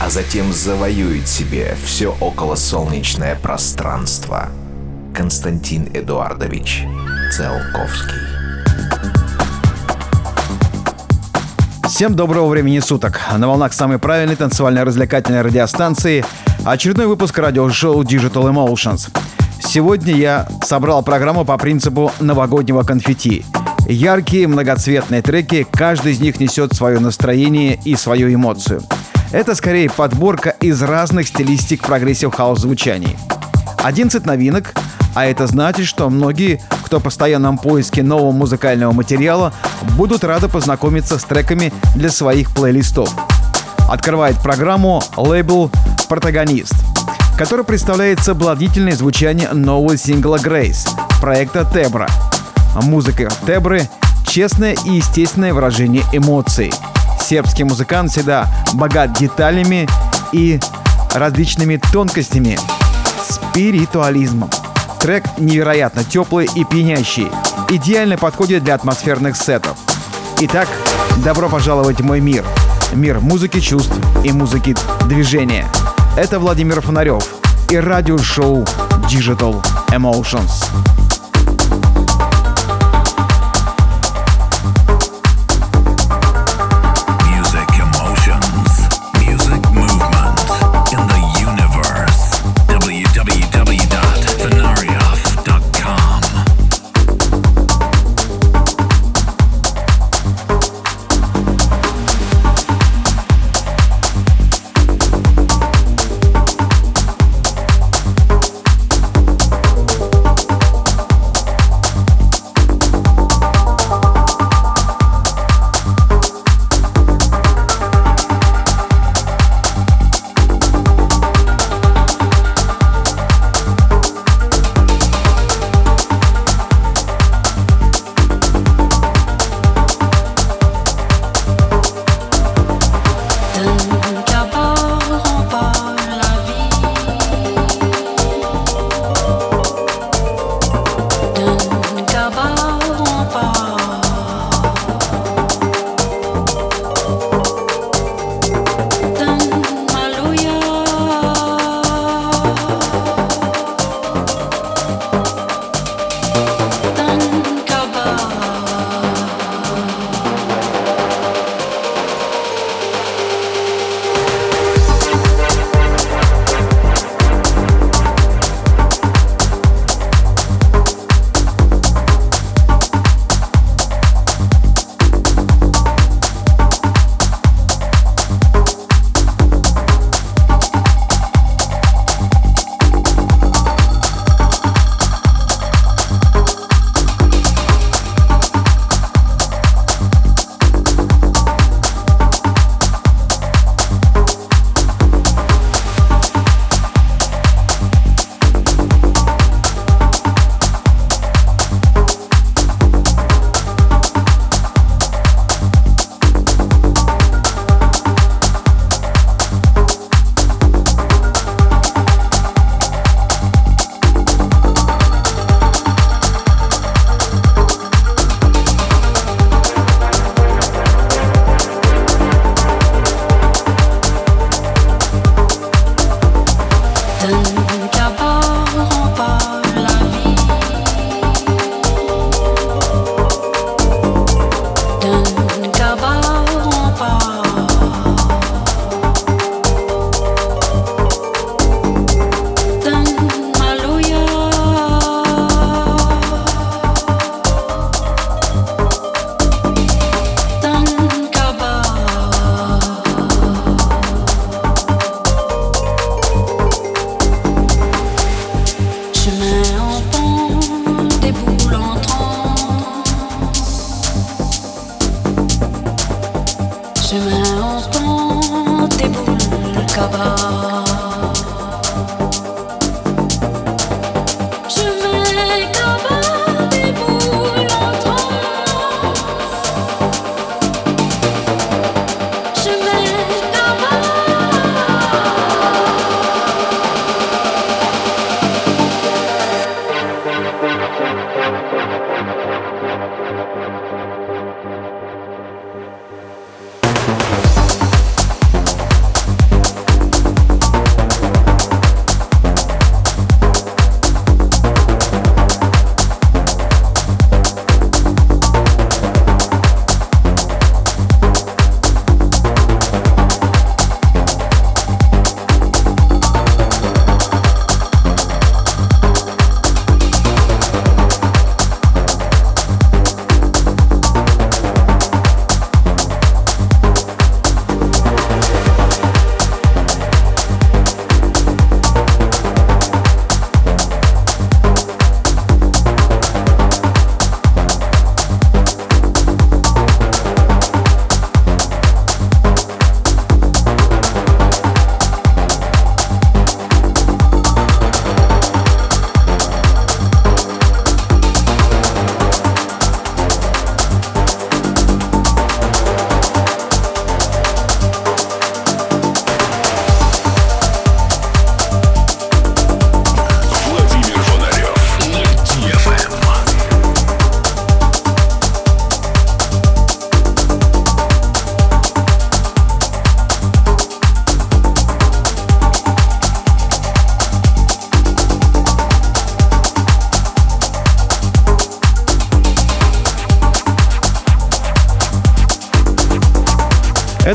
а затем завоюет себе все околосолнечное пространство. Константин Эдуардович Целковский. Всем доброго времени суток. На волнах самой правильной танцевально-развлекательной радиостанции очередной выпуск радиошоу Digital Emotions. Сегодня я собрал программу по принципу новогоднего конфетти. Яркие, многоцветные треки, каждый из них несет свое настроение и свою эмоцию. Это скорее подборка из разных стилистик progressive house звучаний. 11 новинок, а это значит, что многие, кто в постоянном поиске нового музыкального материала, будут рады познакомиться с треками для своих плейлистов. Открывает программу лейбл «Protagonist», который представляет соблазнительное звучание нового сингла «Grace» проекта «Тебра». Музыка «Тебры» — честное и естественное выражение эмоций. Сербский музыкант всегда богат деталями и различными тонкостями, спиритуализмом. Трек невероятно теплый и пьянящий, идеально подходит для атмосферных сетов. Итак, добро пожаловать в мой мир. Мир музыки чувств и музыки движения. Это Владимир Фонарев и радиошоу Digital Emotions.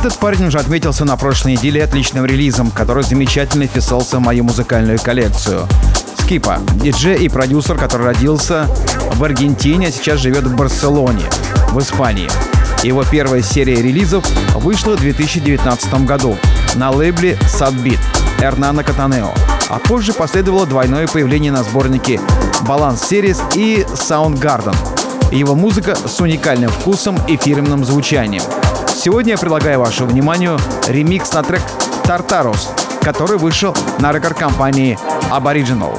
Этот парень уже отметился на прошлой неделе отличным релизом, который замечательно вписался в мою музыкальную коллекцию. Скипа, диджей и продюсер, который родился в Аргентине, а сейчас живет в Барселоне, в Испании. Его первая серия релизов вышла в 2019 году на лейбле Sadbeat Эрнана Катанео, а позже последовало двойное появление на сборнике Balance Series и Soundgarden. Его музыка с уникальным вкусом и фирменным звучанием – Сегодня я предлагаю вашему вниманию ремикс на трек «Тартарус», который вышел на рекорд-компании Aboriginal.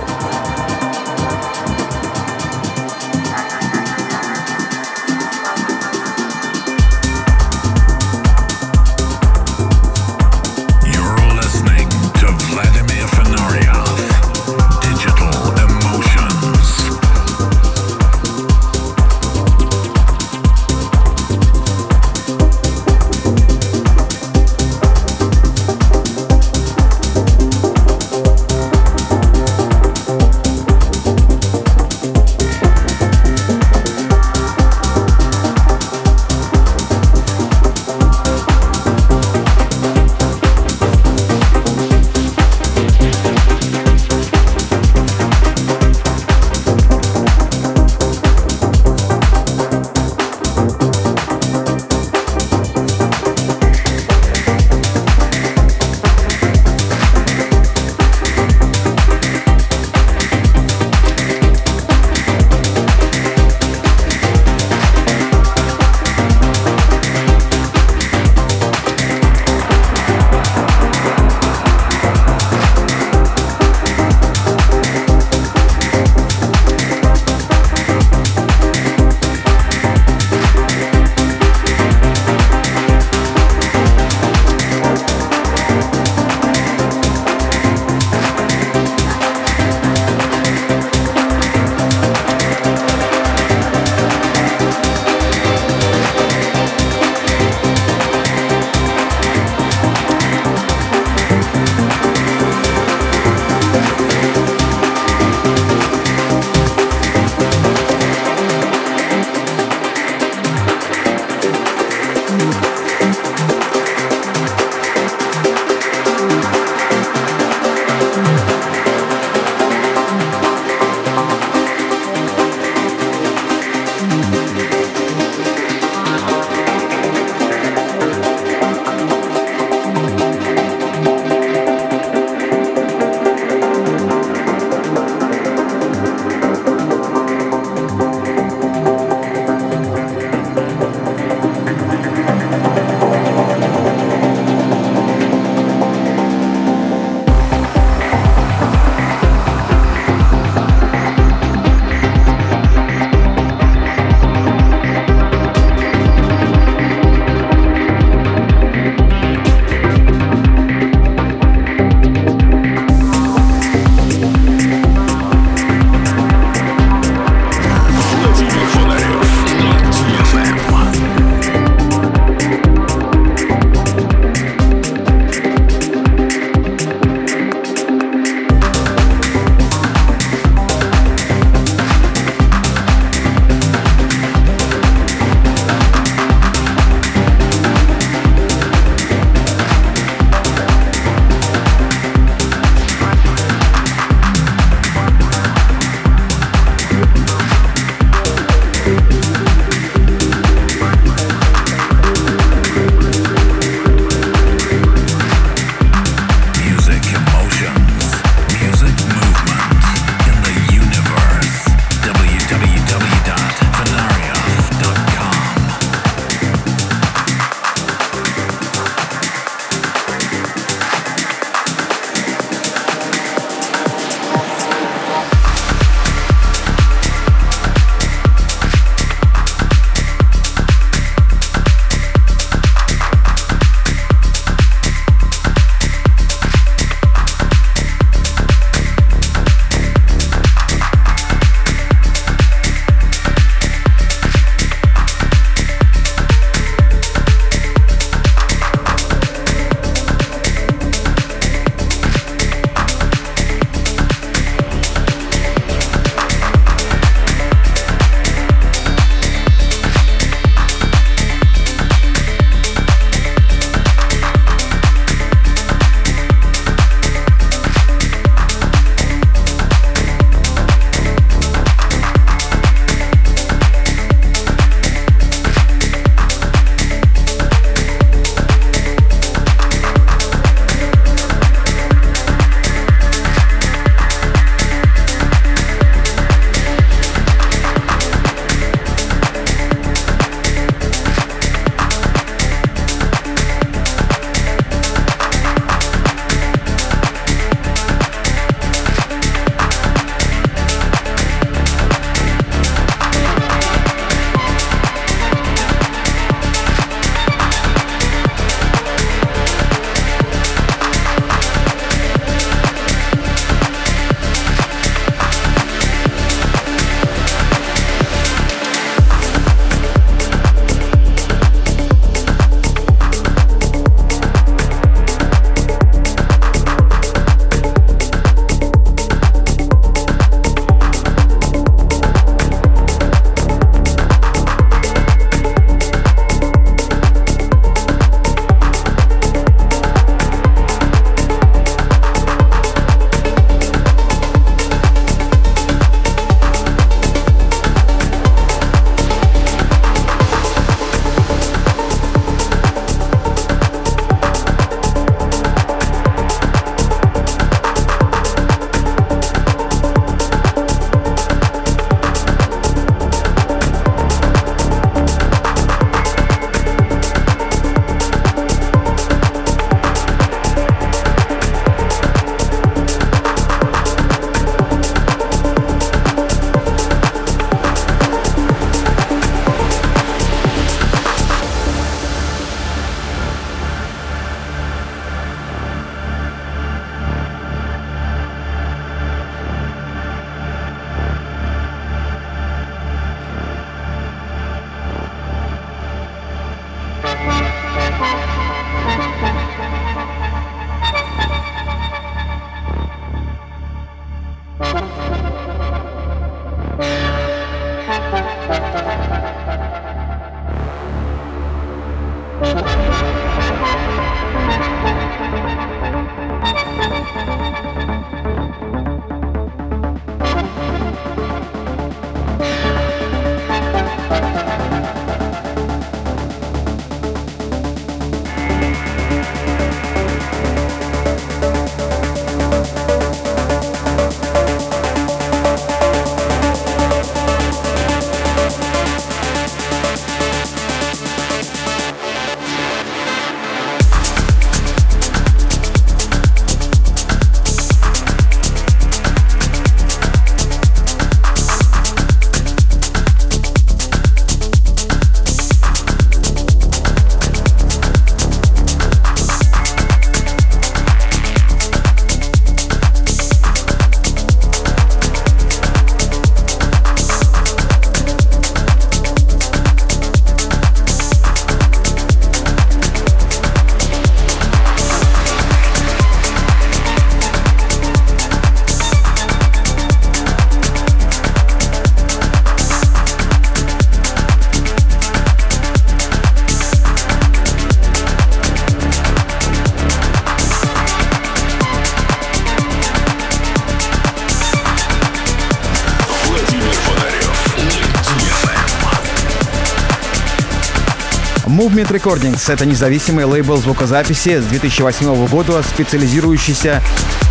Movement Recordings — это независимый лейбл звукозаписи с 2008 года, специализирующийся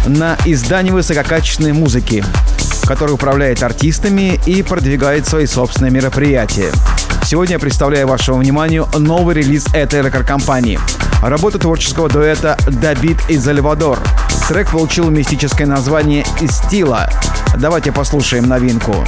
на издании высококачественной музыки, который управляет артистами и продвигает свои собственные мероприятия. Сегодня я представляю вашему вниманию новый релиз этой рекорд-компании. Работа творческого дуэта «Дабит и Зальвадор». Трек получил мистическое название «Истила». Давайте послушаем новинку.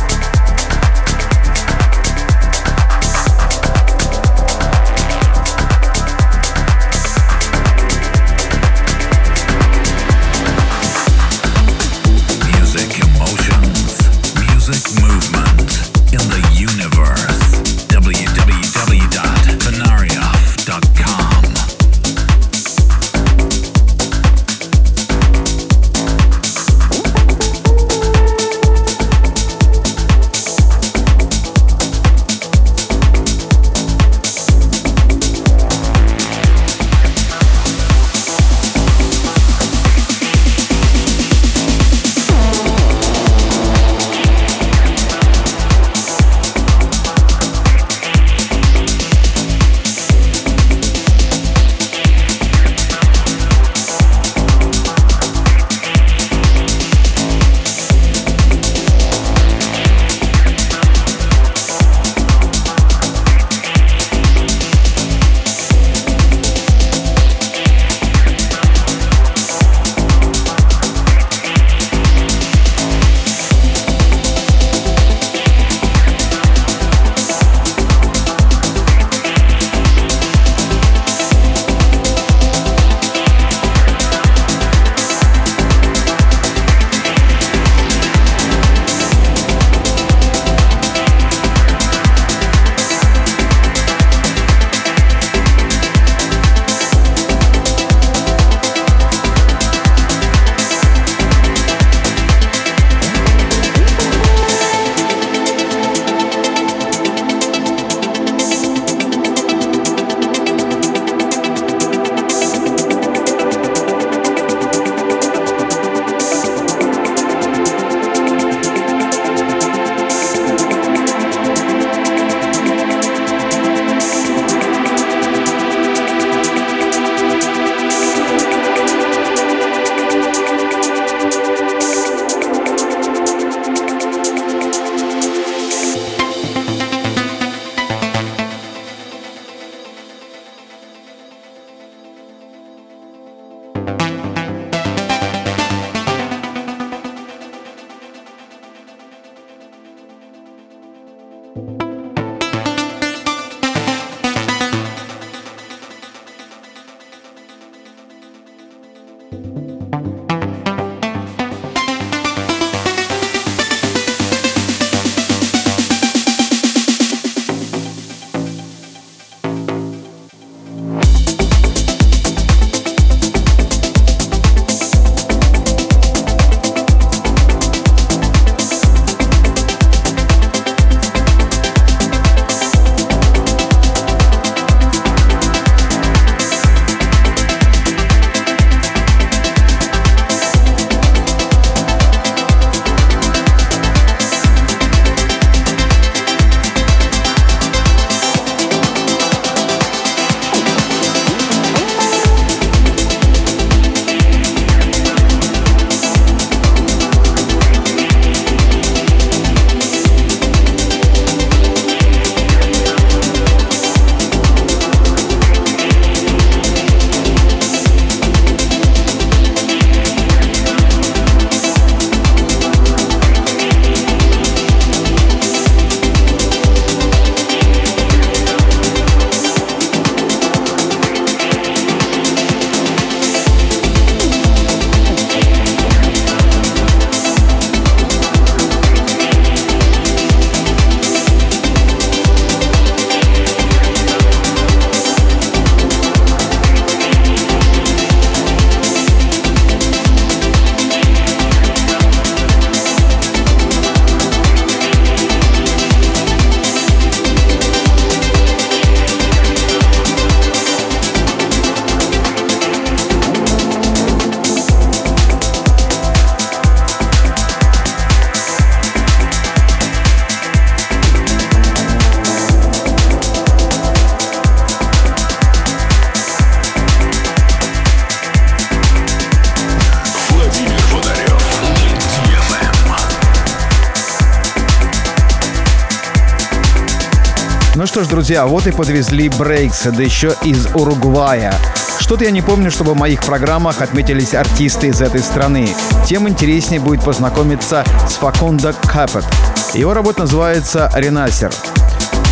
Друзья, вот и подвезли Брейкс, да еще из Уругвая. Что-то я не помню, чтобы в моих программах отметились артисты из этой страны. Тем интереснее будет познакомиться с Факунда Капет. Его работа называется «Ренасер».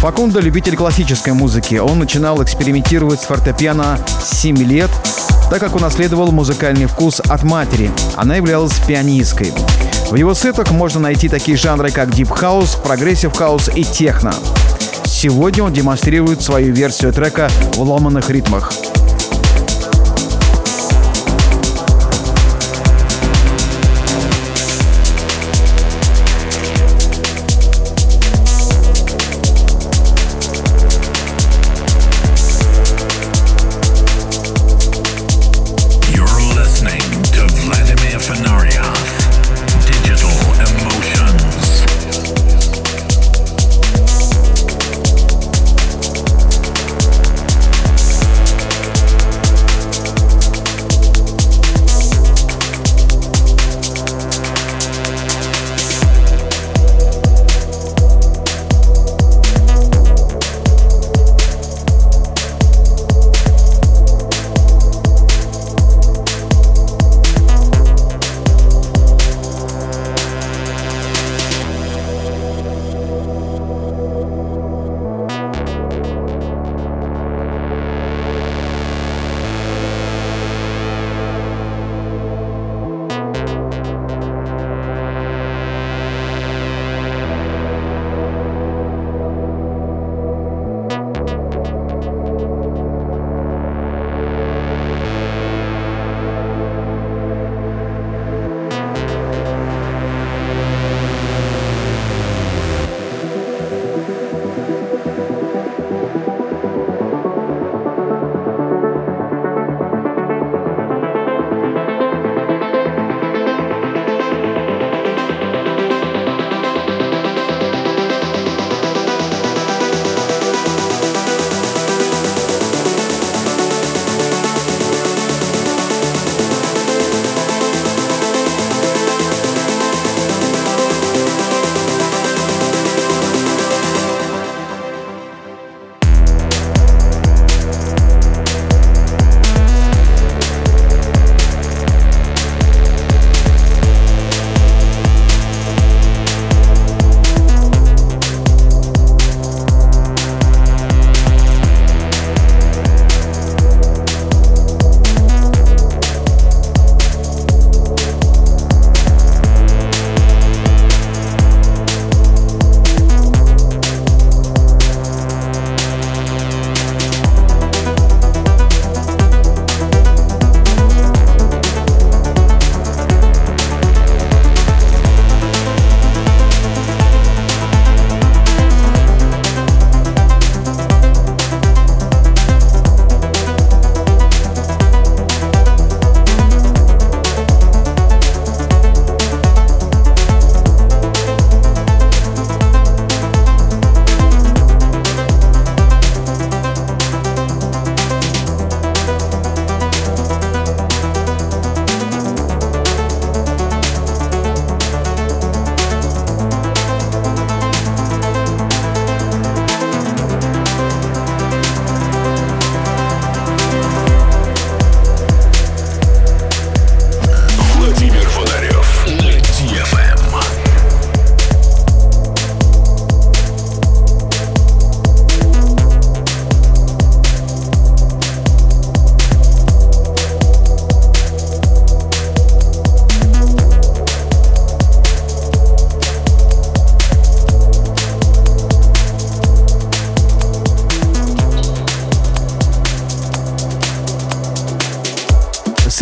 Факунда – любитель классической музыки. Он начинал экспериментировать с фортепиано с 7 лет, так как унаследовал музыкальный вкус от матери. Она являлась пианисткой. В его сетах можно найти такие жанры, как Progressive House и Техно. Сегодня он демонстрирует свою версию трека в ломаных ритмах.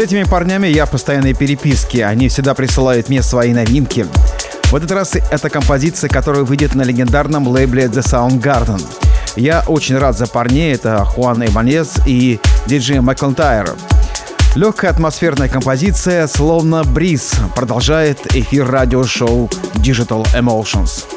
Этими парнями я в постоянной переписке. Они всегда присылают мне свои новинки. В этот раз это композиция, которая выйдет на легендарном лейбле The Soundgarden. Я очень рад за парней. Это Хуан Эйбанес и диджей Макентайр. Легкая атмосферная композиция, словно бриз, продолжает эфир радиошоу Digital Emotions.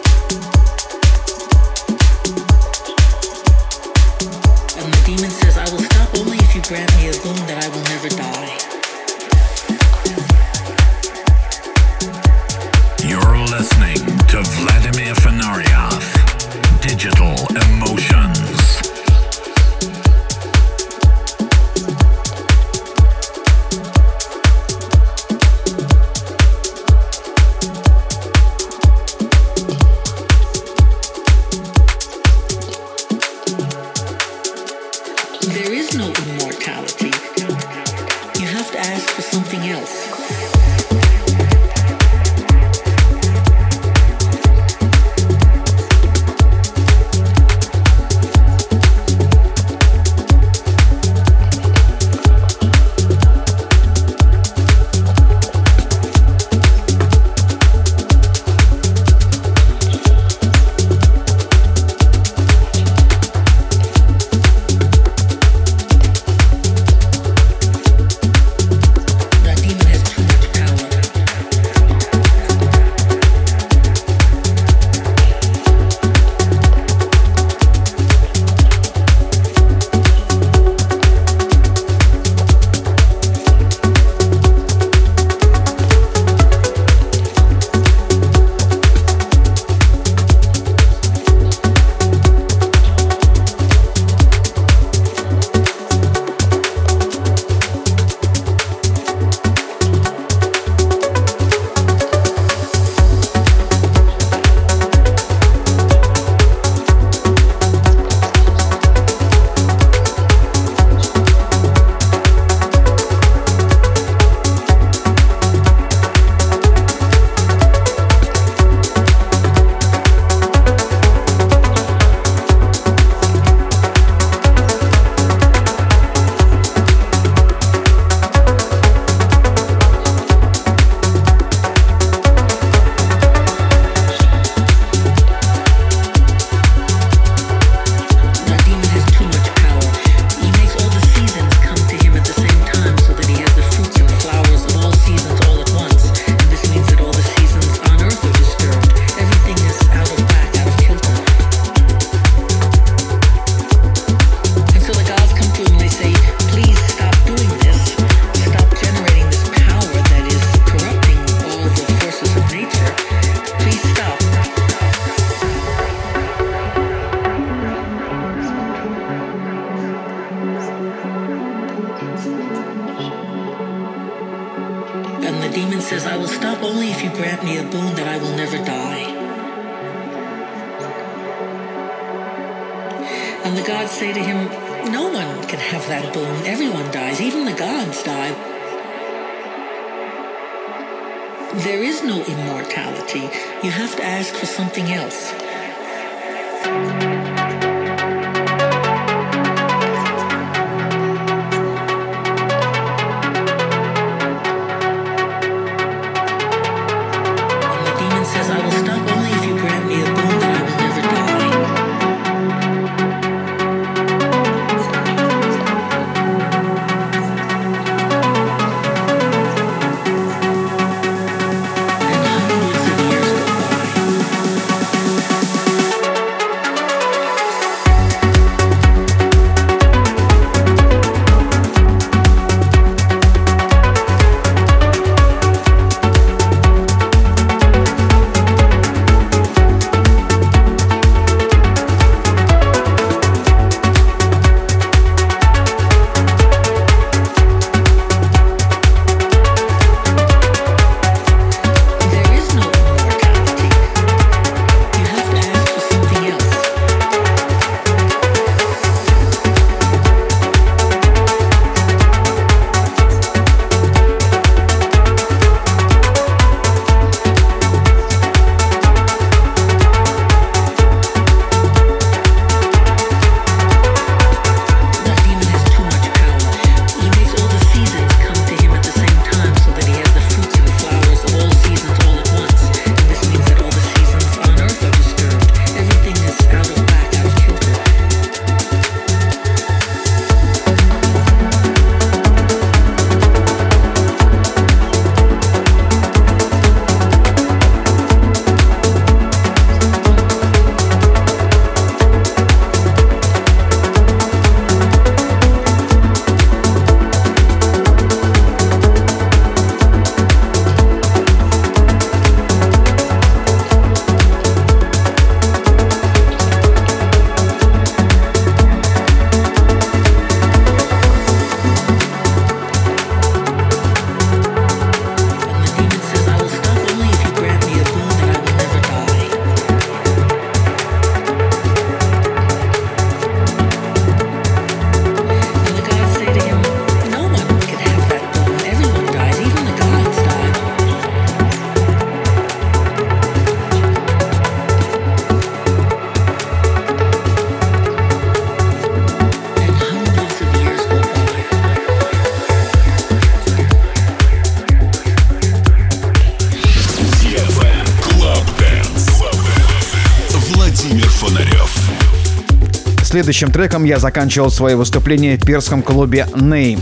Следующим треком я заканчивал свое выступление в перском клубе Name.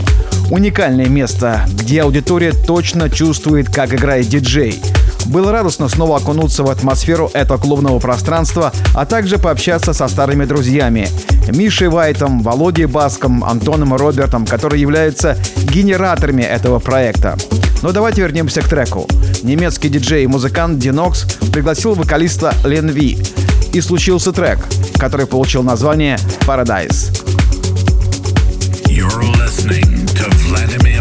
Уникальное место, где аудитория точно чувствует, как играет диджей. Было радостно снова окунуться в атмосферу этого клубного пространства, а также пообщаться со старыми друзьями. Мишей Вайтом, Володей Баском, Антоном и Робертом, которые являются генераторами этого проекта. Но давайте вернемся к треку. Немецкий диджей и музыкант Динокс пригласил вокалиста Лен Ви. И случился трек, который получил название «Paradise». You're listening to Vladimir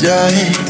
die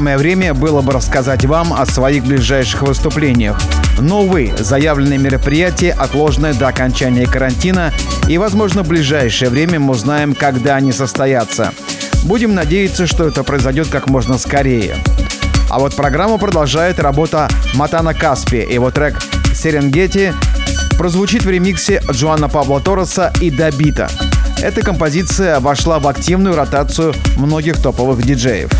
Самое время было бы рассказать вам о своих ближайших выступлениях. Новые заявленные мероприятия отложены до окончания карантина, и, возможно, в ближайшее время мы узнаем, когда они состоятся. Будем надеяться, что это произойдет как можно скорее. А вот программу продолжает работа Матана Каспи. Его трек «Серенгети» прозвучит в ремиксе Джоанна Пабло Торреса и Добита. Эта композиция вошла в активную ротацию многих топовых диджеев.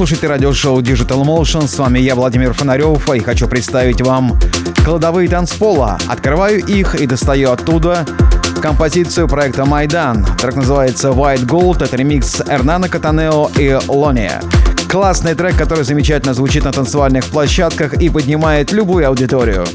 Слушаете радиошоу Digital Motion. С вами я, Владимир Фонарев, и хочу представить вам кладовые танцпола. Открываю их и достаю оттуда композицию проекта Майдан. Трек называется White Gold. Это ремикс Эрнана Катанео и Лония. Классный трек, который замечательно звучит на танцевальных площадках и поднимает любую аудиторию.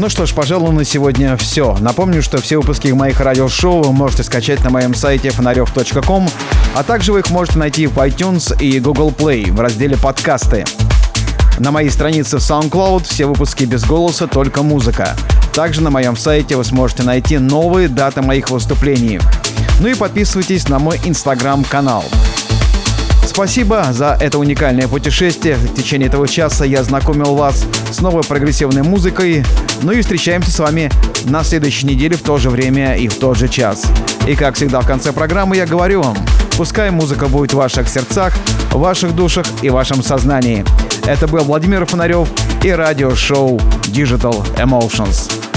Ну что ж, пожалуй, на сегодня все. Напомню, что все выпуски моих радиошоу вы можете скачать на моем сайте фонарев.ком, а также вы их можете найти в iTunes и Google Play в разделе «Подкасты». На моей странице в SoundCloud все выпуски без голоса, только музыка. Также на моем сайте вы сможете найти новые даты моих выступлений. Ну и подписывайтесь на мой инстаграм-канал. Спасибо за это уникальное путешествие. В течение этого часа я знакомил вас с новой прогрессивной музыкой. Ну и встречаемся с вами на следующей неделе в то же время и в тот же час. И как всегда в конце программы я говорю вам, пускай музыка будет в ваших сердцах, в ваших душах и в вашем сознании. Это был Владимир Фонарев и радиошоу Digital Emotions.